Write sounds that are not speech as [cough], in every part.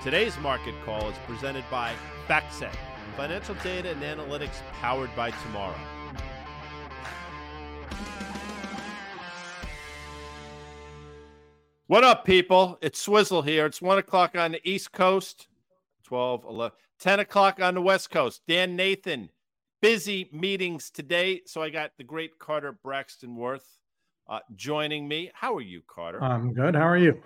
Today's market call is presented by FactSet, financial data and analytics powered by tomorrow. What up, people? It's Swizzle here. It's 1 o'clock on the East Coast, 12, 11, 10 o'clock on the West Coast. Dan Nathan, busy meetings today. So I got the great Carter Braxton Worth uh, joining me. How are you, Carter? I'm good. How are you?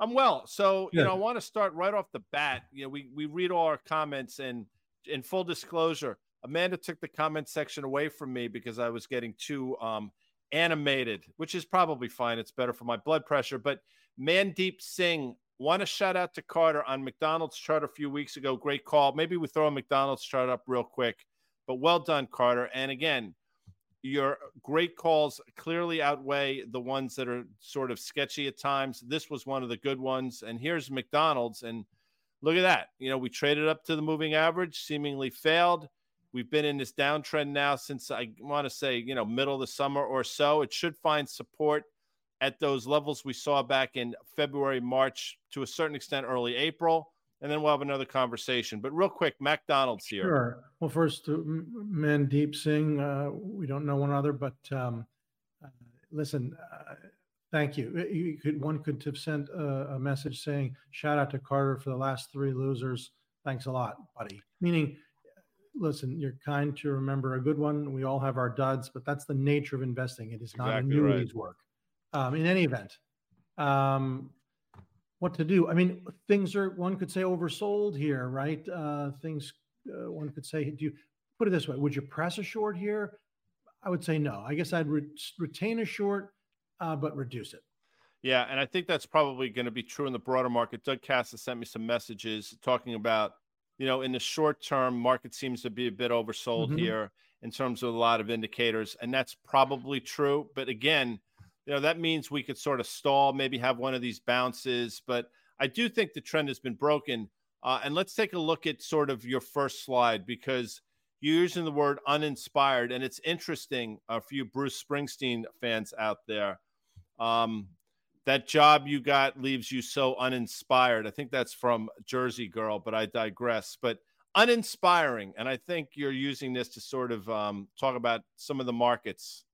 I'm well. So, you know, I want to start right off the bat. You know, we we read all our comments and in full disclosure, Amanda took the comment section away from me because I was getting too um animated, which is probably fine. It's better for my blood pressure. But Mandeep Singh, want to shout out to Carter on McDonald's chart a few weeks ago. Great call. Maybe we throw a McDonald's chart up real quick. But well done, Carter. And again, your great calls clearly outweigh the ones that are sort of sketchy at times. This was one of the good ones. And here's McDonald's. And look at that. You know, we traded up to the moving average, seemingly failed. We've been in this downtrend now since I want to say, you know, middle of the summer or so. It should find support at those levels we saw back in February, March, to a certain extent, early April and then we'll have another conversation. But real quick, McDonald's here. Sure. Well, first, uh, Mandeep Singh, uh, we don't know one other, but um, uh, listen, uh, thank you. Uh, you could one could have sent a, a, message saying, "Shout out to Carter for the last three losers. Thanks a lot, buddy." Meaning, listen, you're kind to remember a good one. We all have our duds, but that's the nature of investing. It is not exactly annuities right. work. Um, in any event. Um, what to do. I mean, things are one could say oversold here, right? Uh, things uh, one could say, do you put it this way? Would you press a short here? I would say no. I guess I'd re- retain a short, uh, but reduce it. Yeah, and I think that's probably going to be true in the broader market. Doug Kass has sent me some messages talking about, you know, in the short term, market seems to be a bit oversold mm-hmm. here in terms of a lot of indicators, and that's probably true. But again, you know, that means we could sort of stall, maybe have one of these bounces. But I do think the trend has been broken. Uh, and let's take a look at sort of your first slide because you're using the word uninspired. And it's interesting uh, for you Bruce Springsteen fans out there. Um, that job you got leaves you so uninspired. I think that's from Jersey Girl, but I digress. But uninspiring. And I think you're using this to sort of um, talk about some of the markets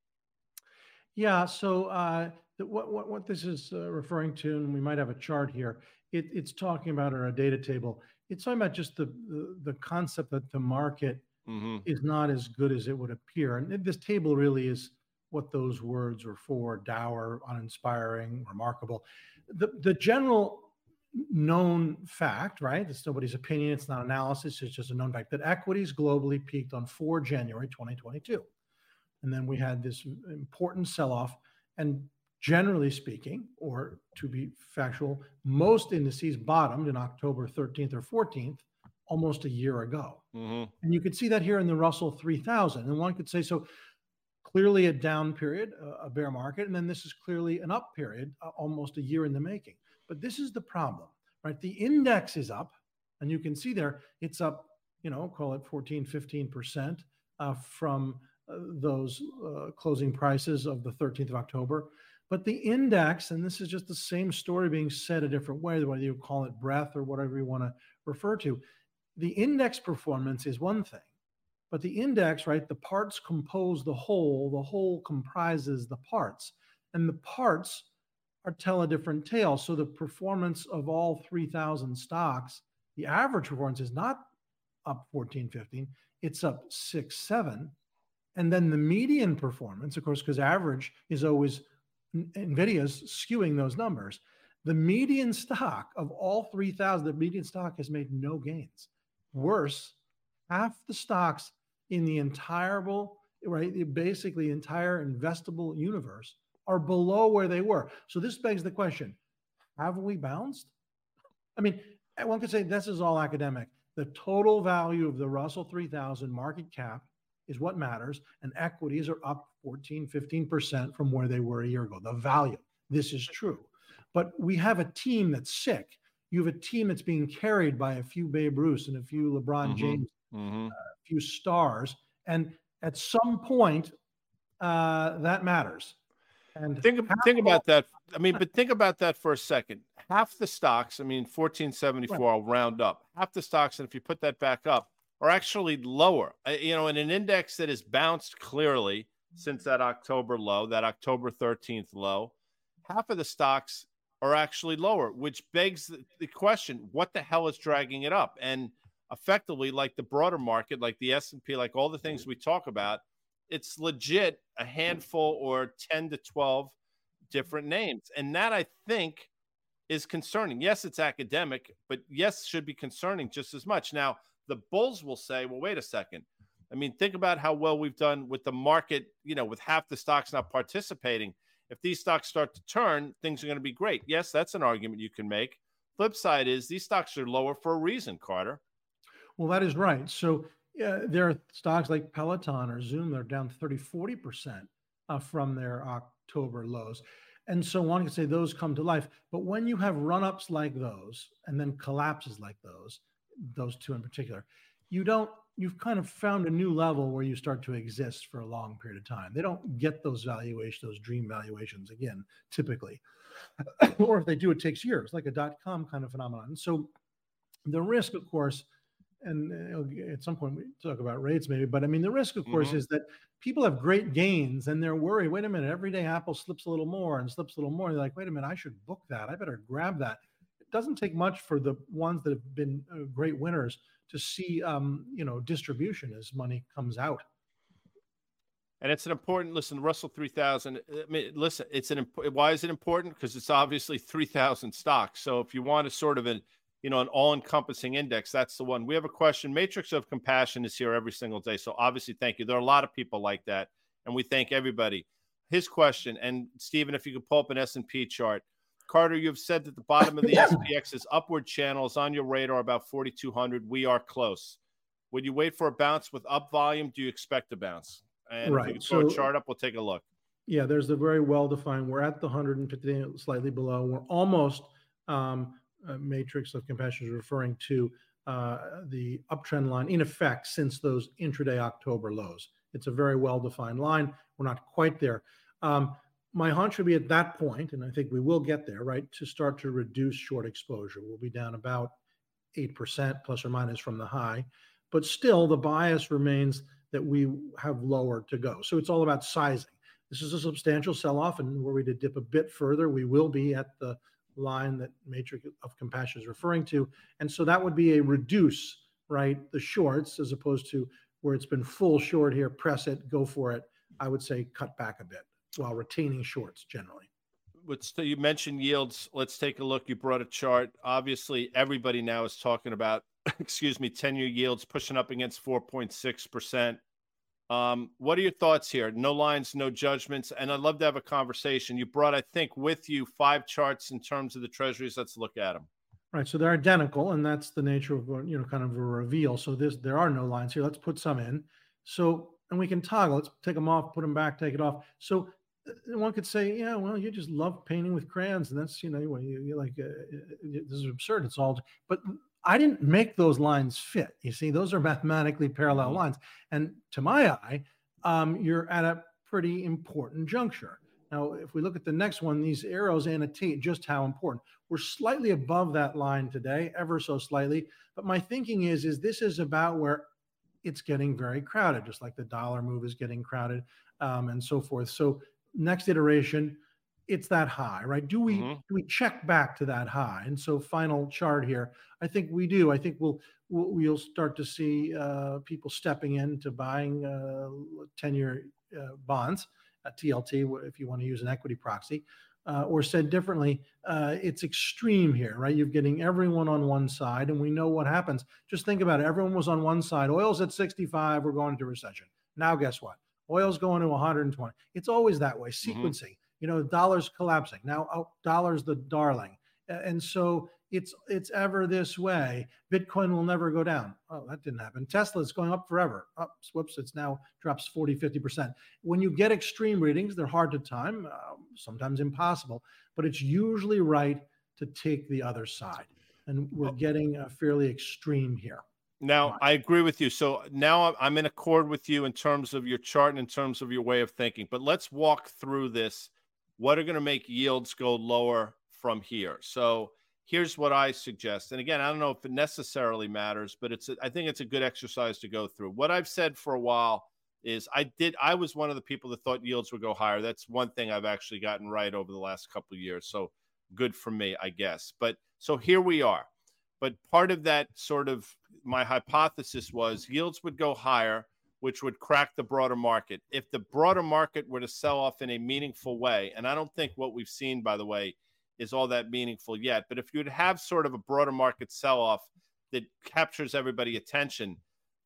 yeah. So uh, what, what, what this is uh, referring to, and we might have a chart here, it, it's talking about or a data table. It's talking about just the, the, the concept that the market mm-hmm. is not as good as it would appear. And this table really is what those words are for dour, uninspiring, remarkable. The, the general known fact, right? It's nobody's opinion, it's not analysis, it's just a known fact that equities globally peaked on 4 January 2022. And then we had this important sell off. And generally speaking, or to be factual, most indices bottomed in October 13th or 14th almost a year ago. Mm-hmm. And you could see that here in the Russell 3000. And one could say, so clearly a down period, a bear market, and then this is clearly an up period, almost a year in the making. But this is the problem, right? The index is up, and you can see there it's up, you know, call it 14, 15% uh, from those uh, closing prices of the 13th of October. But the index, and this is just the same story being said a different way, whether you call it breadth or whatever you want to refer to, the index performance is one thing. But the index, right, the parts compose the whole, the whole comprises the parts. And the parts are tell a different tale. So the performance of all 3,000 stocks, the average performance is not up 14, 15, it's up 6, 7 and then the median performance, of course, because average is always NVIDIA's skewing those numbers. The median stock of all 3,000, the median stock has made no gains. Worse, half the stocks in the entire, right, basically entire investable universe are below where they were. So this begs the question have we bounced? I mean, one could say this is all academic. The total value of the Russell 3000 market cap is what matters. And equities are up 14, 15% from where they were a year ago. The value. This is true. But we have a team that's sick. You have a team that's being carried by a few Babe Ruth and a few LeBron mm-hmm. James, mm-hmm. Uh, a few stars. And at some point, uh, that matters. And think think about that. I mean, but think about that for a second. Half the stocks, I mean, 1474, right. I'll round up. Half the stocks, and if you put that back up, are actually lower. Uh, you know, in an index that has bounced clearly since that October low, that October 13th low, half of the stocks are actually lower, which begs the question: What the hell is dragging it up? And effectively, like the broader market, like the S and P, like all the things we talk about, it's legit a handful or ten to twelve different names, and that I think is concerning. Yes, it's academic, but yes, should be concerning just as much. Now, the bulls will say, "Well, wait a second. I mean, think about how well we've done with the market. You know, with half the stocks not participating." if these stocks start to turn, things are going to be great. Yes, that's an argument you can make. Flip side is these stocks are lower for a reason, Carter. Well, that is right. So uh, there are stocks like Peloton or Zoom that are down 30, 40% uh, from their October lows. And so one can say those come to life. But when you have run ups like those and then collapses like those, those two in particular, you don't you've kind of found a new level where you start to exist for a long period of time. They don't get those valuations, those dream valuations again, typically. [coughs] or if they do, it takes years, like a dot com kind of phenomenon. So the risk, of course, and at some point we talk about rates maybe, but I mean, the risk, of course, mm-hmm. is that people have great gains and they're worried. Wait a minute, every day Apple slips a little more and slips a little more. They're like, wait a minute, I should book that. I better grab that. Doesn't take much for the ones that have been uh, great winners to see um, you know distribution as money comes out. And it's an important listen. Russell three thousand. I mean, listen, it's an why is it important? Because it's obviously three thousand stocks. So if you want a sort of an you know an all-encompassing index, that's the one. We have a question. Matrix of Compassion is here every single day. So obviously, thank you. There are a lot of people like that, and we thank everybody. His question, and Stephen, if you could pull up an S and P chart. Carter, you've said that the bottom of the [laughs] SPX's upward channel is on your radar about 4,200. We are close. Would you wait for a bounce with up volume? Do you expect a bounce? And right. if you so, a chart up, we'll take a look. Yeah, there's a very well defined. We're at the 150, slightly below. We're almost um, matrix of compassion is referring to uh, the uptrend line in effect since those intraday October lows. It's a very well defined line. We're not quite there. Um, my hunch would be at that point, and I think we will get there, right, to start to reduce short exposure. We'll be down about 8% plus or minus from the high, but still the bias remains that we have lower to go. So it's all about sizing. This is a substantial sell off, and were we to dip a bit further, we will be at the line that Matrix of Compassion is referring to. And so that would be a reduce, right, the shorts as opposed to where it's been full short here, press it, go for it. I would say cut back a bit while retaining shorts generally. Let's you mentioned yields. Let's take a look. You brought a chart. Obviously, everybody now is talking about, [laughs] excuse me, 10 year yields pushing up against 4.6%. Um, what are your thoughts here? No lines, no judgments. And I'd love to have a conversation. You brought, I think, with you five charts in terms of the treasuries. Let's look at them. Right. So they're identical, and that's the nature of you know kind of a reveal. So this there are no lines here. Let's put some in. So and we can toggle. Let's take them off, put them back, take it off. So one could say, yeah, well, you just love painting with crayons, and that's you know, you, you like uh, uh this is absurd. It's all, but I didn't make those lines fit. You see, those are mathematically parallel mm-hmm. lines, and to my eye, um, you're at a pretty important juncture. Now, if we look at the next one, these arrows annotate just how important. We're slightly above that line today, ever so slightly. But my thinking is, is this is about where it's getting very crowded, just like the dollar move is getting crowded, um, and so forth. So next iteration, it's that high, right? Do we mm-hmm. do we check back to that high? And so final chart here, I think we do. I think we'll we'll, start to see uh, people stepping into buying uh, ten-year uh, bonds, TLT, if you want to use an equity proxy. Uh, or said differently, uh, it's extreme here, right? You're getting everyone on one side, and we know what happens. Just think about it. Everyone was on one side. Oil's at 65. We're going into recession. Now, guess what? Oil's going to 120. It's always that way, mm-hmm. sequencing. Mm-hmm. You know, dollars collapsing. Now, oh, dollars the darling. And so it's it's ever this way. Bitcoin will never go down. Oh, that didn't happen. Tesla is going up forever. Up, oh, whoops, it's now drops 40, 50%. When you get extreme readings, they're hard to time, uh, sometimes impossible, but it's usually right to take the other side. And we're getting uh, fairly extreme here. Now, I agree with you. So now I'm in accord with you in terms of your chart and in terms of your way of thinking. But let's walk through this what are going to make yields go lower from here. So here's what I suggest. And again, I don't know if it necessarily matters, but it's a, I think it's a good exercise to go through. What I've said for a while is I did I was one of the people that thought yields would go higher. That's one thing I've actually gotten right over the last couple of years. So good for me, I guess. But so here we are. But part of that sort of my hypothesis was yields would go higher, which would crack the broader market. If the broader market were to sell off in a meaningful way, and I don't think what we've seen, by the way, is all that meaningful yet. But if you'd have sort of a broader market sell off that captures everybody attention,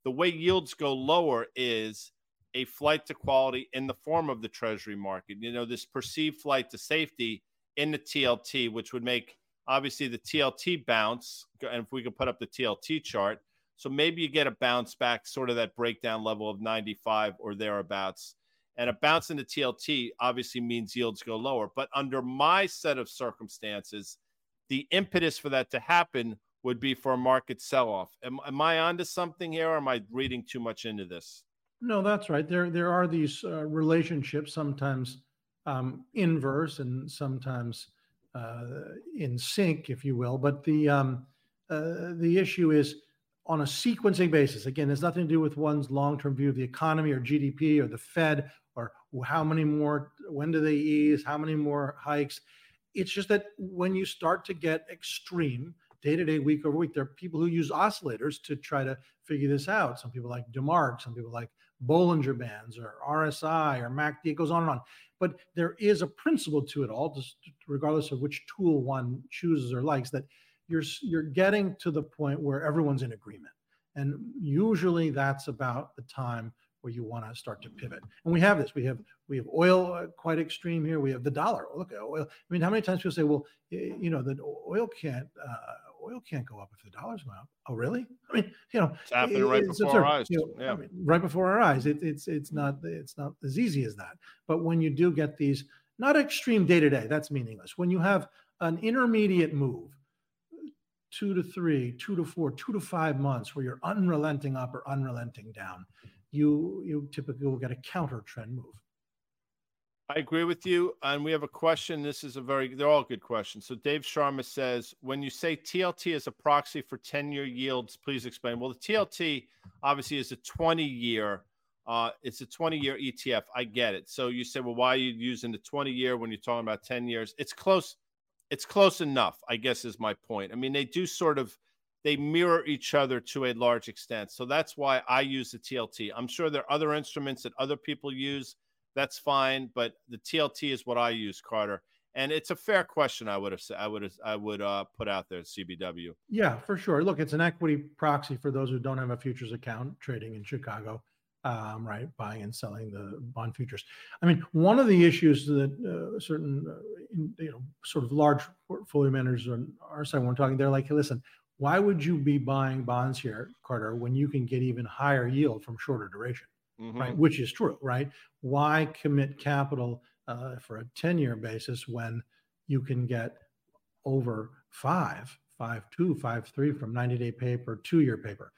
the way yields go lower is a flight to quality in the form of the treasury market. You know, this perceived flight to safety in the TLT, which would make obviously the TLT bounce. And if we could put up the TLT chart, so maybe you get a bounce back, sort of that breakdown level of 95 or thereabouts. And a bounce into TLT obviously means yields go lower. But under my set of circumstances, the impetus for that to happen would be for a market sell off. Am, am I onto something here or am I reading too much into this? No, that's right. There, there are these uh, relationships, sometimes um, inverse and sometimes uh, in sync, if you will. But the um, uh, the issue is on a sequencing basis. Again, there's nothing to do with one's long-term view of the economy or GDP or the Fed or how many more, when do they ease, how many more hikes. It's just that when you start to get extreme, day to day, week over week. There are people who use oscillators to try to figure this out. Some people like DeMark, some people like Bollinger Bands or RSI or MACD. It goes on and on. But there is a principle to it all, just regardless of which tool one chooses or likes, that you're you're getting to the point where everyone's in agreement. And usually that's about the time where you want to start to pivot. And we have this. We have we have oil uh, quite extreme here. We have the dollar. Look at oil. I mean, how many times people say, "Well, you know, the oil can't uh, oil can't go up if the dollar's going up. Oh, really? I mean, you know, it's happening right before absurd. our eyes. You know, yeah. I mean, right before our eyes. It, it's it's not it's not as easy as that. But when you do get these, not extreme day to day, that's meaningless. When you have an intermediate move, two to three, two to four, two to five months, where you're unrelenting up or unrelenting down, you you typically will get a counter trend move. I agree with you. And we have a question. This is a very, they're all good questions. So Dave Sharma says, when you say TLT is a proxy for 10 year yields, please explain. Well, the TLT obviously is a 20 year, uh, it's a 20 year ETF. I get it. So you say, well, why are you using the 20 year when you're talking about 10 years? It's close. It's close enough, I guess, is my point. I mean, they do sort of, they mirror each other to a large extent. So that's why I use the TLT. I'm sure there are other instruments that other people use that's fine. But the TLT is what I use, Carter. And it's a fair question. I would have said I would have I would uh, put out there CBW. Yeah, for sure. Look, it's an equity proxy for those who don't have a futures account trading in Chicago, um, right? Buying and selling the bond futures. I mean, one of the issues that uh, certain uh, in, you know sort of large portfolio managers on our side we're talking, they're like, hey, listen, why would you be buying bonds here, Carter, when you can get even higher yield from shorter duration? mm-hmm. right? Which is true, right? Why commit capital uh, for a 10 year basis when you can get over five, five, two, five, three from 90 day paper, two year paper?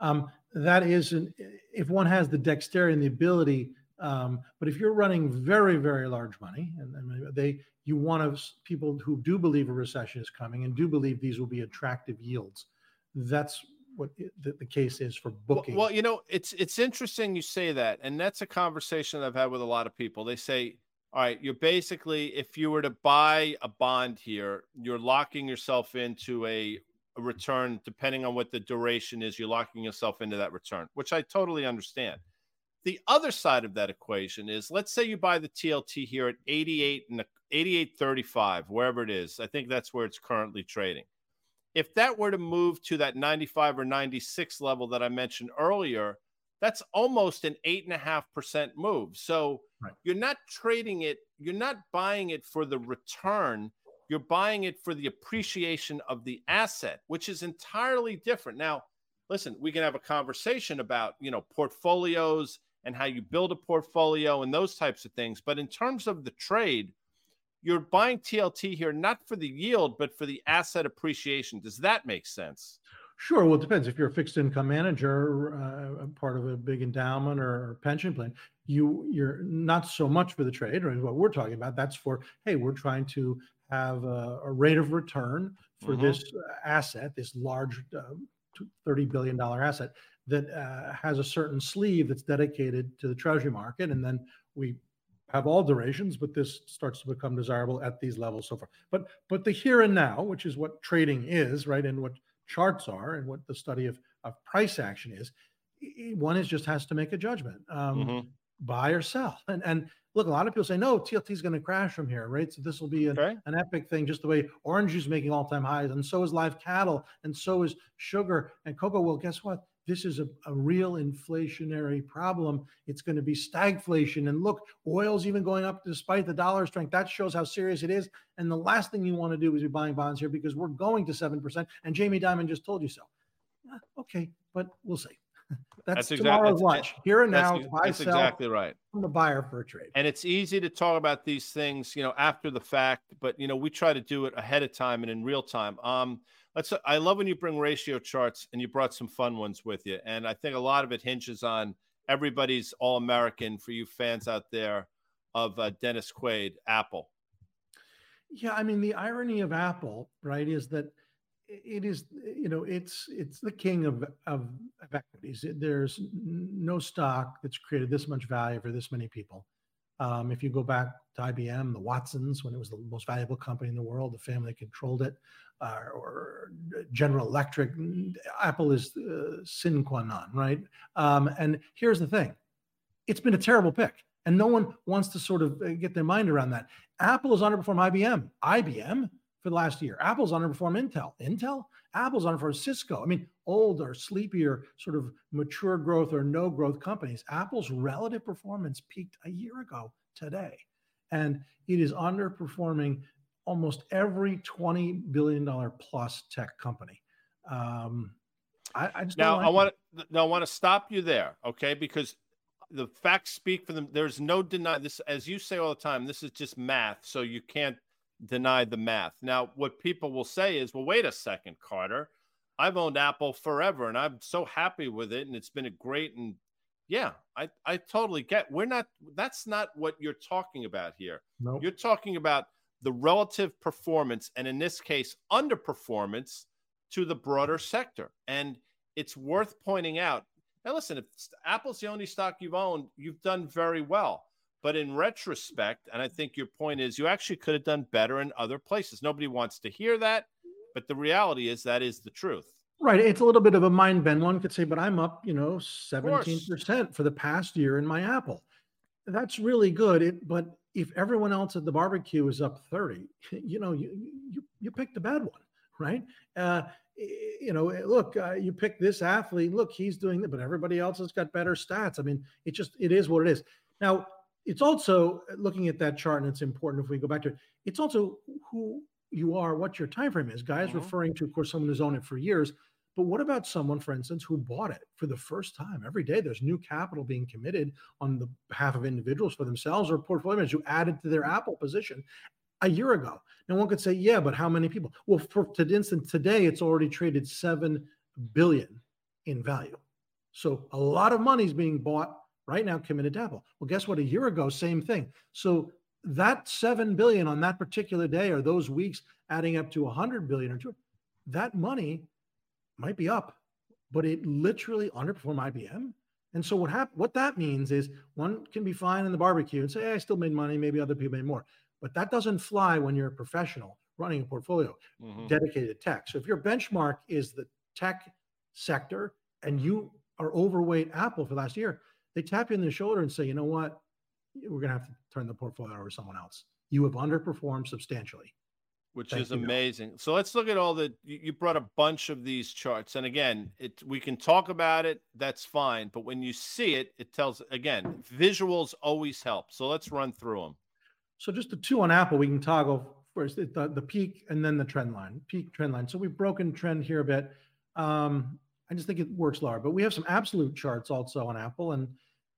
Um, that is, an, if one has the dexterity and the ability, um, but if you're running very, very large money, and, and they, you want to people who do believe a recession is coming and do believe these will be attractive yields. That's what the, the case is for booking. Well, well, you know, it's it's interesting you say that, and that's a conversation I've had with a lot of people. They say, all right, you're basically if you were to buy a bond here, you're locking yourself into a, a return depending on what the duration is. You're locking yourself into that return, which I totally understand. The other side of that equation is let's say you buy the TLT here at 88 and 88.35, wherever it is. I think that's where it's currently trading if that were to move to that 95 or 96 level that I mentioned earlier, that's almost an eight and a half percent move. So right. you're not trading it, you're not buying it for the return, you're buying it for the appreciation of the asset, which is entirely different. Now, listen, we can have a conversation about, you know, portfolios and how you build a portfolio and those types of things. But in terms of the trade, you're buying TLT here not for the yield, but for the asset appreciation. Does that make sense? Sure. Well, it depends. If you're a fixed income manager, uh, part of a big endowment or pension plan, you you're not so much for the trade, or what we're talking about. That's for hey, we're trying to have a, a rate of return for mm-hmm. this asset, this large uh, thirty billion dollar asset that uh, has a certain sleeve that's dedicated to the treasury market, and then we have all durations, but this starts to become desirable at these levels so far. But but the here and now, which is what trading is, right, and what charts are, and what the study of of price action is, one is just has to make a judgment, um, mm-hmm. buy or sell. And and look, a lot of people say no, TLT is going to crash from here, right? So this will be an, okay. an epic thing, just the way orange juice is making all time highs, and so is live cattle, and so is sugar and cocoa. Well, guess what? this is a, a real inflationary problem. It's going to be stagflation. And look, oil's even going up despite the dollar strength. That shows how serious it is. And the last thing you want to do is be buying bonds here because we're going to 7%. And Jamie Dimon just told you so. Ah, okay, but we'll see. That's, that's tomorrow's exactly, lunch. Here and now, that's, that's exactly right. I'm the buyer for a trade. And it's easy to talk about these things, you know, after the fact, but you know, we try to do it ahead of time and in real time. Um, let's I love when you bring ratio charts and you brought some fun ones with you. And I think a lot of it hinges on everybody's all American for you fans out there of uh, Dennis Quaid, Apple. Yeah, I mean the irony of Apple, right, is that it is you know it's it's the king of of, of equities. There's no stock that's created this much value for this many people. Um, if you go back to IBM, the Watsons, when it was the most valuable company in the world, the family controlled it, uh, or General Electric, Apple is uh, sine qua non, right? Um, and here's the thing it's been a terrible pick. And no one wants to sort of uh, get their mind around that. Apple has underperformed IBM. IBM for the last year. Apple's underperformed Intel. Intel? Apple's underperformed Cisco. I mean, older, sleepier, sort of mature growth or no growth companies. Apple's relative performance peaked a year ago today. And it is underperforming almost every $20 billion plus tech company. Um, I, I now like I want to now I want to stop you there, okay? Because the facts speak for them. There's no deny this, as you say all the time. This is just math, so you can't deny the math. Now, what people will say is, well, wait a second, Carter. I've owned Apple forever and I'm so happy with it and it's been a great and yeah, I, I totally get. We're not that's not what you're talking about here. Nope. You're talking about the relative performance and in this case underperformance to the broader sector. And it's worth pointing out. Now listen, if Apple's the only stock you've owned, you've done very well. But in retrospect, and I think your point is you actually could have done better in other places. Nobody wants to hear that, but the reality is that is the truth. Right. It's a little bit of a mind bend. One could say, but I'm up, you know, 17% for the past year in my Apple. That's really good. It, but if everyone else at the barbecue is up 30, [laughs] you know, you you, you picked a bad one, right? Uh, you know, look, uh, you pick this athlete. Look, he's doing it, but everybody else has got better stats. I mean, it just it is what it is. Now, it's also uh, looking at that chart, and it's important if we go back to it. It's also who you are, what your time frame is. Guys mm-hmm. referring to, of course, someone who's owned it for years. But what about someone, for instance, who bought it for the first time? Every day there's new capital being committed on the behalf of individuals for themselves or portfolio managers who added to their Apple position a year ago. Now one could say, yeah, but how many people? Well, for to instance, today it's already traded seven billion in value. So a lot of money is being bought right now committed to Apple. Well, guess what? A year ago, same thing. So that 7 billion on that particular day or those weeks adding up to 100 billion or two, that money might be up, but it literally underperformed IBM. And so what hap- what that means is one can be fine in the barbecue and say, hey, I still made money, maybe other people made more. But that doesn't fly when you're a professional running a portfolio mm-hmm. dedicated to tech. So if your benchmark is the tech sector and you are overweight Apple for last year, they tap you in the shoulder and say, you know what? We're going to have to turn the portfolio over to someone else. You have underperformed substantially. Which Thank is amazing. So let's look at all the. You brought a bunch of these charts, and again, it we can talk about it. That's fine, but when you see it, it tells again. Visuals always help. So let's run through them. So just the two on Apple, we can toggle first the, the peak and then the trend line, peak trend line. So we've broken trend here a bit. Um, I just think it works lower. But we have some absolute charts also on Apple, and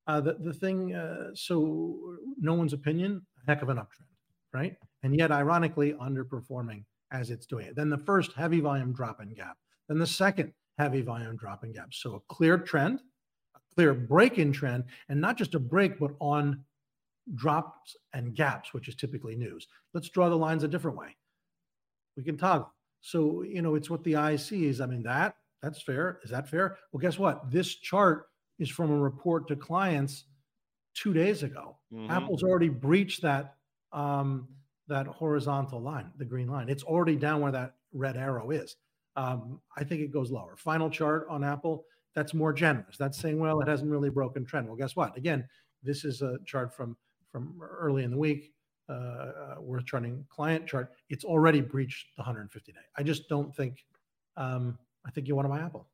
uh, the the thing. Uh, so no one's opinion, heck of an uptrend, right? And yet, ironically, underperforming as it's doing it. Then the first heavy volume drop in gap. Then the second heavy volume drop in gap. So a clear trend, a clear break in trend, and not just a break, but on drops and gaps, which is typically news. Let's draw the lines a different way. We can toggle. So, you know, it's what the eye sees. I mean, that that's fair. Is that fair? Well, guess what? This chart is from a report to clients two days ago. Mm-hmm. Apple's already breached that um, that horizontal line, the green line. It's already down where that red arrow is. Um, I think it goes lower. Final chart on Apple, that's more generous. That's saying, well, it hasn't really broken trend. Well, guess what? Again, this is a chart from from early in the week. Uh, uh, worth charting client chart. It's already breached the 150 day. I just don't think. Um, I think you want to buy Apple.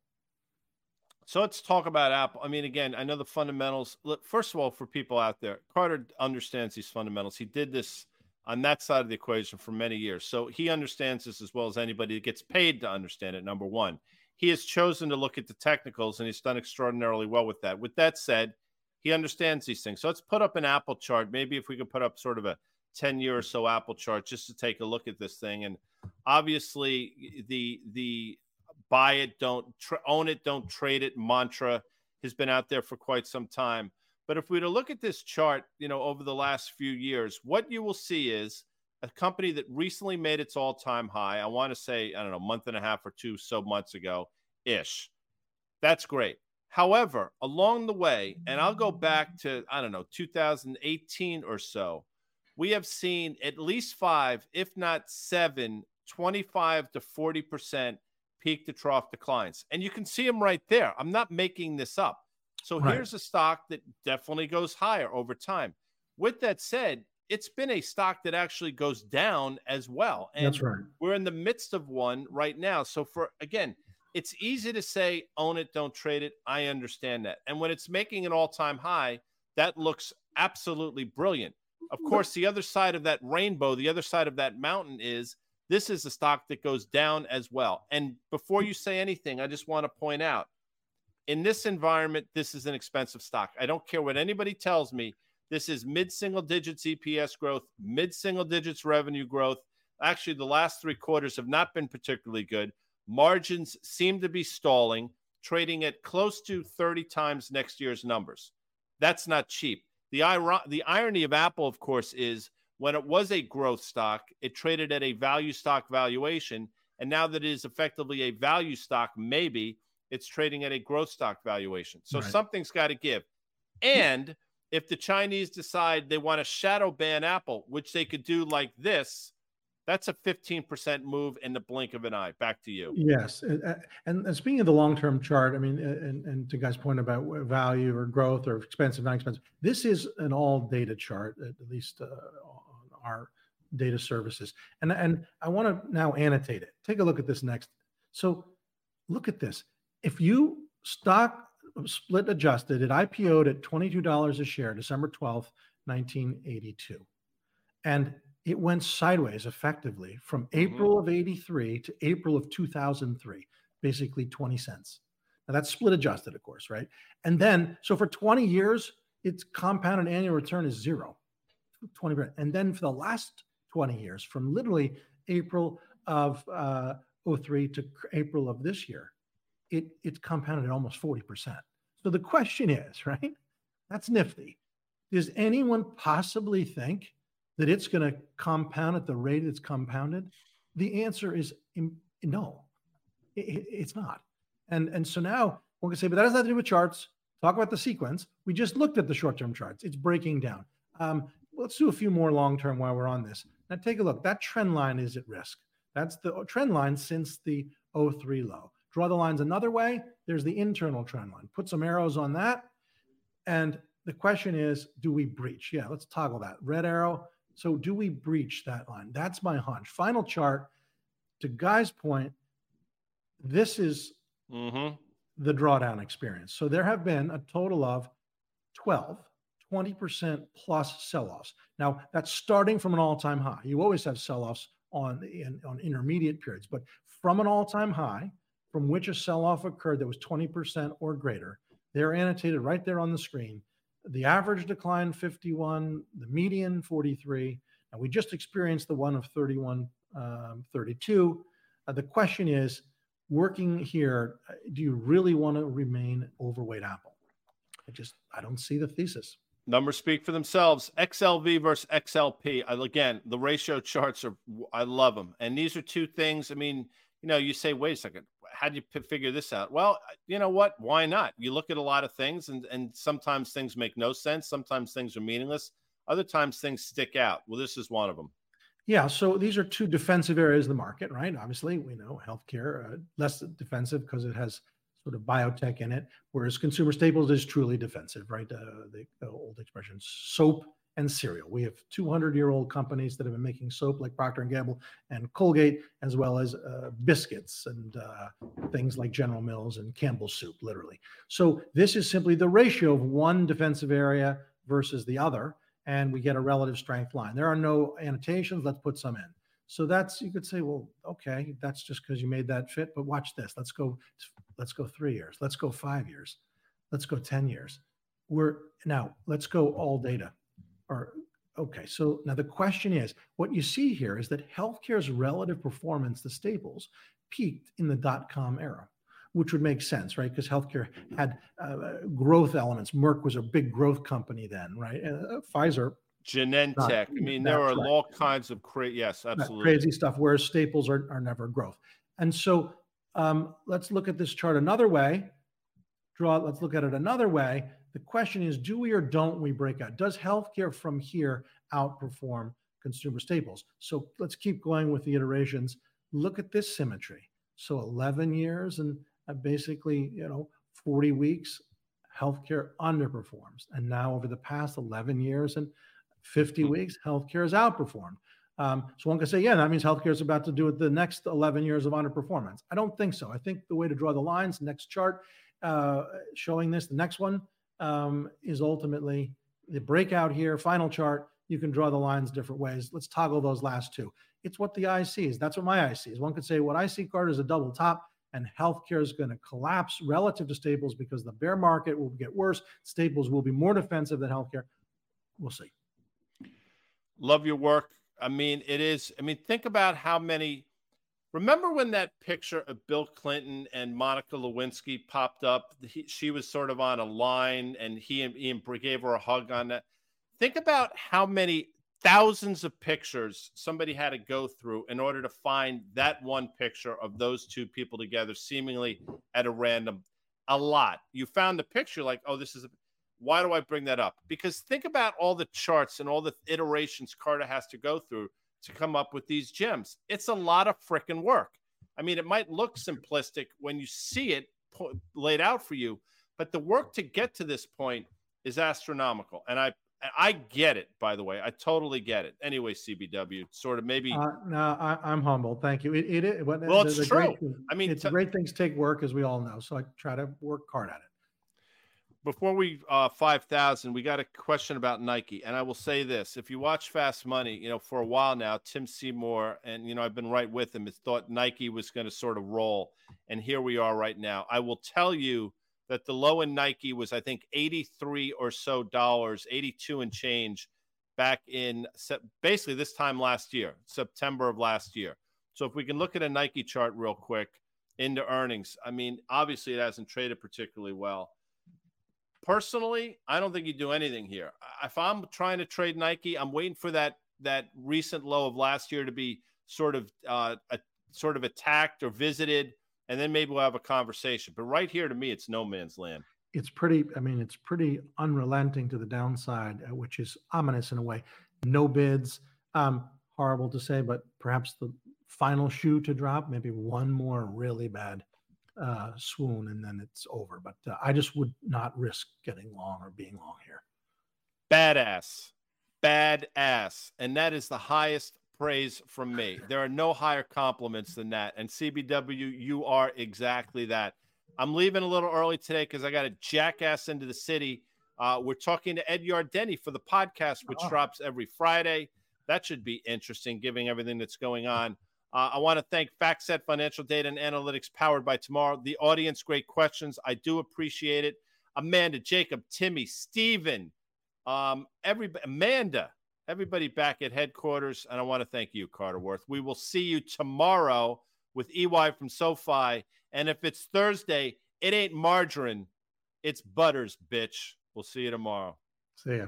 So let's talk about Apple. I mean, again, I know the fundamentals. First of all, for people out there, Carter understands these fundamentals. He did this on that side of the equation for many years. So he understands this as well as anybody that gets paid to understand it. Number one, he has chosen to look at the technicals and he's done extraordinarily well with that. With that said, he understands these things. So let's put up an Apple chart. Maybe if we could put up sort of a 10 year or so Apple chart just to take a look at this thing. And obviously, the, the, buy it, don't own it, don't trade it mantra has been out there for quite some time. But if we were to look at this chart, you know, over the last few years, what you will see is a company that recently made its all-time high. I want to say, I don't know, a month and a half or two so months ago ish. That's great. However, along the way, and I'll go back to, I don't know, 2018 or so, we have seen at least five, if not seven, 25 to 40% peak to trough declines. And you can see them right there. I'm not making this up. So right. here's a stock that definitely goes higher over time. With that said, it's been a stock that actually goes down as well. And That's right. We're in the midst of one right now. So for again, it's easy to say own it, don't trade it. I understand that. And when it's making an all-time high, that looks absolutely brilliant. Of course, the other side of that rainbow, the other side of that mountain is this is a stock that goes down as well. And before mm. you say anything, I just want to point out in this environment, this is an expensive stock. I don't care what anybody tells me. This is mid single digits EPS growth, mid single digits revenue growth. Actually, the last three quarters have not been particularly good. Margins seem to be stalling, trading at close to 30 times next year's numbers. That's not cheap. The, the irony of Apple, of course, is when it was a growth stock, it traded at a value stock valuation. And now that it is effectively a value stock, maybe it's trading at a growth stock valuation. So right. something's got to give. And if the Chinese decide they want to shadow ban Apple, which they could do like this, that's a 15% move in the blink of an eye. Back to you. Yes. And, and speaking of the long term chart, I mean, and, and to Guy's point about value or growth or expensive, not expensive, this is an all data chart, at least uh, our data services. And, and I want to now annotate it. Take a look at this next. So look at this. If you stock split adjusted, it IPO'd at $22 a share, December 12th, 1982. And it went sideways effectively from mm-hmm. April of 83 to April of 2003, basically 20 cents. Now that's split adjusted, of course, right? And then, so for 20 years, its compounded annual return is zero. 20 and then for the last 20 years from literally april of uh, 03 to april of this year it it's compounded at almost 40% so the question is right? That's nifty. Does anyone possibly think that it's going to compound at the rate it's compounded? The answer is no. It, it's not. And and so now going to say but that has nothing to do with charts. Talk about the sequence. We just looked at the short-term charts. It's breaking down. Um, let's do a few more long term while we're on this. Now, take a look. That trend line is at risk. That's the trend line since the 03 low. Draw the lines another way. There's the internal trend line. Put some arrows on that. And the question is, do we breach? Yeah, let's toggle that. Red arrow. So, do we breach that line? That's my hunch. Final chart. To Guy's point, this is mm-hmm. the drawdown experience. So, there have been a total of 12 20% plus sell-offs. Now, that's starting from an all-time high. You always have sell-offs on in, on intermediate periods, but from an all-time high, from which a sell-off occurred that was 20% or greater, they're annotated right there on the screen. The average decline 51, the median 43. And we just experienced the one of 31, um, 32. Uh, the question is, working here, uh, do you really want to remain overweight Apple? I just I don't see the thesis. Numbers speak for themselves. XLV versus XLP. Again, the ratio charts are I love them, and these are two things. I mean, you know, you say, wait a second, how do you figure this out? Well, you know what? Why not? You look at a lot of things, and and sometimes things make no sense. Sometimes things are meaningless. Other times things stick out. Well, this is one of them. Yeah, so these are two defensive areas of the market, right? Obviously, we know healthcare uh, less defensive because it has sort of biotech in it, whereas consumer staples is truly defensive, right? Uh, the, the, old expression, soap and cereal. We have 200-year-old companies that have been making soap, like Procter and Gamble and Colgate, as well as uh, biscuits and uh, things like General Mills and Campbell's soup, literally. So this is simply the ratio of one defensive area versus the other and we get a relative strength line. There are no annotations. Let's put some in. So that's you could say, well, okay, that's just because you made that fit. But watch this. Let's go. Let's go three years. Let's go five years. Let's go ten years. We're now. Let's go all data. Or okay. So now the question is, what you see here is that healthcare's relative performance to staples peaked in the dot com era which would make sense, right? Because healthcare had uh, growth elements. Merck was a big growth company then, right? Uh, Pfizer. Genentech. Not, I mean, there are right. all kinds of crazy, yes, absolutely. crazy stuff, whereas staples are, are never growth. And so um, let's look at this chart another way. Draw, let's look at it another way. The question is, do we or don't we break out? Does healthcare from here outperform consumer staples? So let's keep going with the iterations. Look at this symmetry. So 11 years and uh, basically, you know, 40 weeks, healthcare underperforms. And now over the past 11 years and 50 mm-hmm. weeks, healthcare has outperformed. Um, so one could say, yeah, that means healthcare is about to do it the next 11 years of underperformance. I don't think so. I think the way to draw the lines, next chart uh, showing this, the next one um, is ultimately the breakout here, final chart. You can draw the lines different ways. Let's toggle those last two. It's what the eye sees. That's what my eye sees. One could say what I see, Carter, is a double top and healthcare is going to collapse relative to staples because the bear market will get worse. Staples will be more defensive than healthcare. We'll see. Love your work. I mean, it is. I mean, think about how many. Remember when that picture of Bill Clinton and Monica Lewinsky popped up? He, she was sort of on a line, and he and gave her a hug on that. Think about how many thousands of pictures somebody had to go through in order to find that one picture of those two people together, seemingly at a random. A lot. You found the picture, like, oh, this is. A, why do I bring that up? Because think about all the charts and all the iterations Carter has to go through to come up with these gems. It's a lot of freaking work. I mean, it might look simplistic when you see it laid out for you, but the work to get to this point is astronomical. And I I get it, by the way. I totally get it. Anyway, CBW, sort of maybe. Uh, no, I, am humble. Thank you. It, it, well, well, it's true. Great, I mean, it's t- great things take work, as we all know. So I try to work hard at it. Before we uh, five thousand, we got a question about Nike, and I will say this: if you watch Fast Money, you know for a while now, Tim Seymour, and you know I've been right with him, has thought Nike was going to sort of roll, and here we are right now. I will tell you that the low in Nike was, I think, 83 or so dollars, 82 and change back in basically this time last year, September of last year. So if we can look at a Nike chart real quick into earnings, I mean, obviously it hasn't traded particularly well. Personally, I don't think you do anything here. If I'm trying to trade Nike, I'm waiting for that that recent low of last year to be sort of uh, a, sort of attacked or visited and then maybe we'll have a conversation. But right here, to me, it's no man's land. It's pretty. I mean, it's pretty unrelenting to the downside, uh, which is ominous in a way. No bids. Um, horrible to say, but perhaps the final shoe to drop. Maybe one more really bad uh, swoon, and then it's over. But uh, I just would not risk getting long or being long here. Badass, badass, and that is the highest praise from me. There are no higher compliments than that. And CBW, you are exactly that. I'm leaving a little early today because I got a jackass into the city. Uh, we're talking to Ed Yardeni for the podcast, which oh. drops every Friday. That should be interesting, given everything that's going on. Uh, I want to thank FactSet Financial Data and Analytics, powered by Tomorrow. The audience, great questions. I do appreciate it. Amanda, Jacob, Timmy, Steven, um, everybody, Amanda, everybody back at headquarters. And I want to thank you, Carter Worth. We will see you tomorrow with EY from SoFi. And if it's Thursday, it ain't margarine, it's butters, bitch. We'll see you tomorrow. See ya.